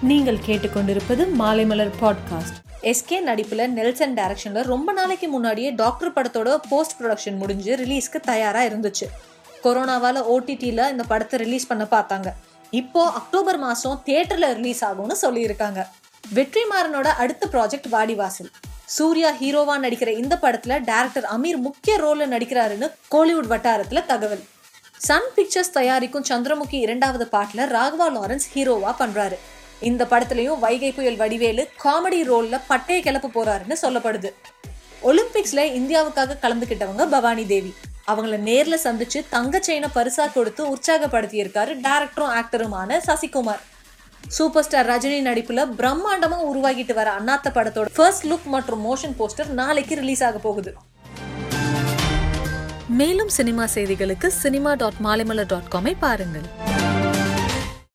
நீங்கள் கேட்டுக்கொண்டிருப்பது Maalaimalar podcast SK நடிப்பில் நெல்சன் டைரக்ஷனில் ரொம்ப நாளைக்கு முன்னாடியே டாக்டர் படத்தோட போஸ்ட் ப்ரொடக்ஷன் முடிஞ்சு ரிலீஸ்க்கு தயாராக இருந்துச்சு. கொரோனாவால் ஓடிடியில் இந்த படத்தை ரிலீஸ் பண்ண பார்த்தாங்க. இப்போ அக்டோபர் மாதம் தியேட்டரில் ரிலீஸ் ஆகும்னு சொல்லியிருக்காங்க. வெற்றிமாறனோட அடுத்த ப்ராஜெக்ட் வாடிவாசல். சூர்யா ஹீரோவா நடிக்கிற இந்த படத்துல டேரக்டர் அமீர் முக்கிய ரோல்ல நடிக்கிறாருன்னு கோலிவுட் வட்டாரத்துல தகவல். சன் பிக்சர்ஸ் தயாரிக்கும் சந்திரமுகி இரண்டாவது பாட்டில் ராகவா லாரன்ஸ் ஹீரோவா பண்றாரு. இந்த படத்துலயும் வைகை புயல் வடிவேலு காமெடி ரோல்ல பட்டையை கிளப்ப போறாருன்னு சொல்லப்படுது. ஒலிம்பிக்ஸ்ல இந்தியாவுக்காக கலந்துக்கிட்டவங்க பவானி தேவி. அவங்கள நேர்ல சந்திச்சு தங்க செயினை பரிசா கொடுத்து உற்சாகப்படுத்தியிருக்காரு டேரக்டரும் ஆக்டருமான சசிகுமார். சூப்பர் ஸ்டார் ரஜினி நடிப்புல பிரம்மாண்டமா உருவாகிட்டு வர அண்ணாத்த படத்தோட ஃபர்ஸ்ட் லுக் மற்றும் மோஷன் போஸ்டர் நாளைக்கு ரிலீஸ் ஆக போகுது. மேலும் சினிமா செய்திகளுக்கு சினிமா டாட் மாலைமலர் டாட் காமை பாருங்கள்.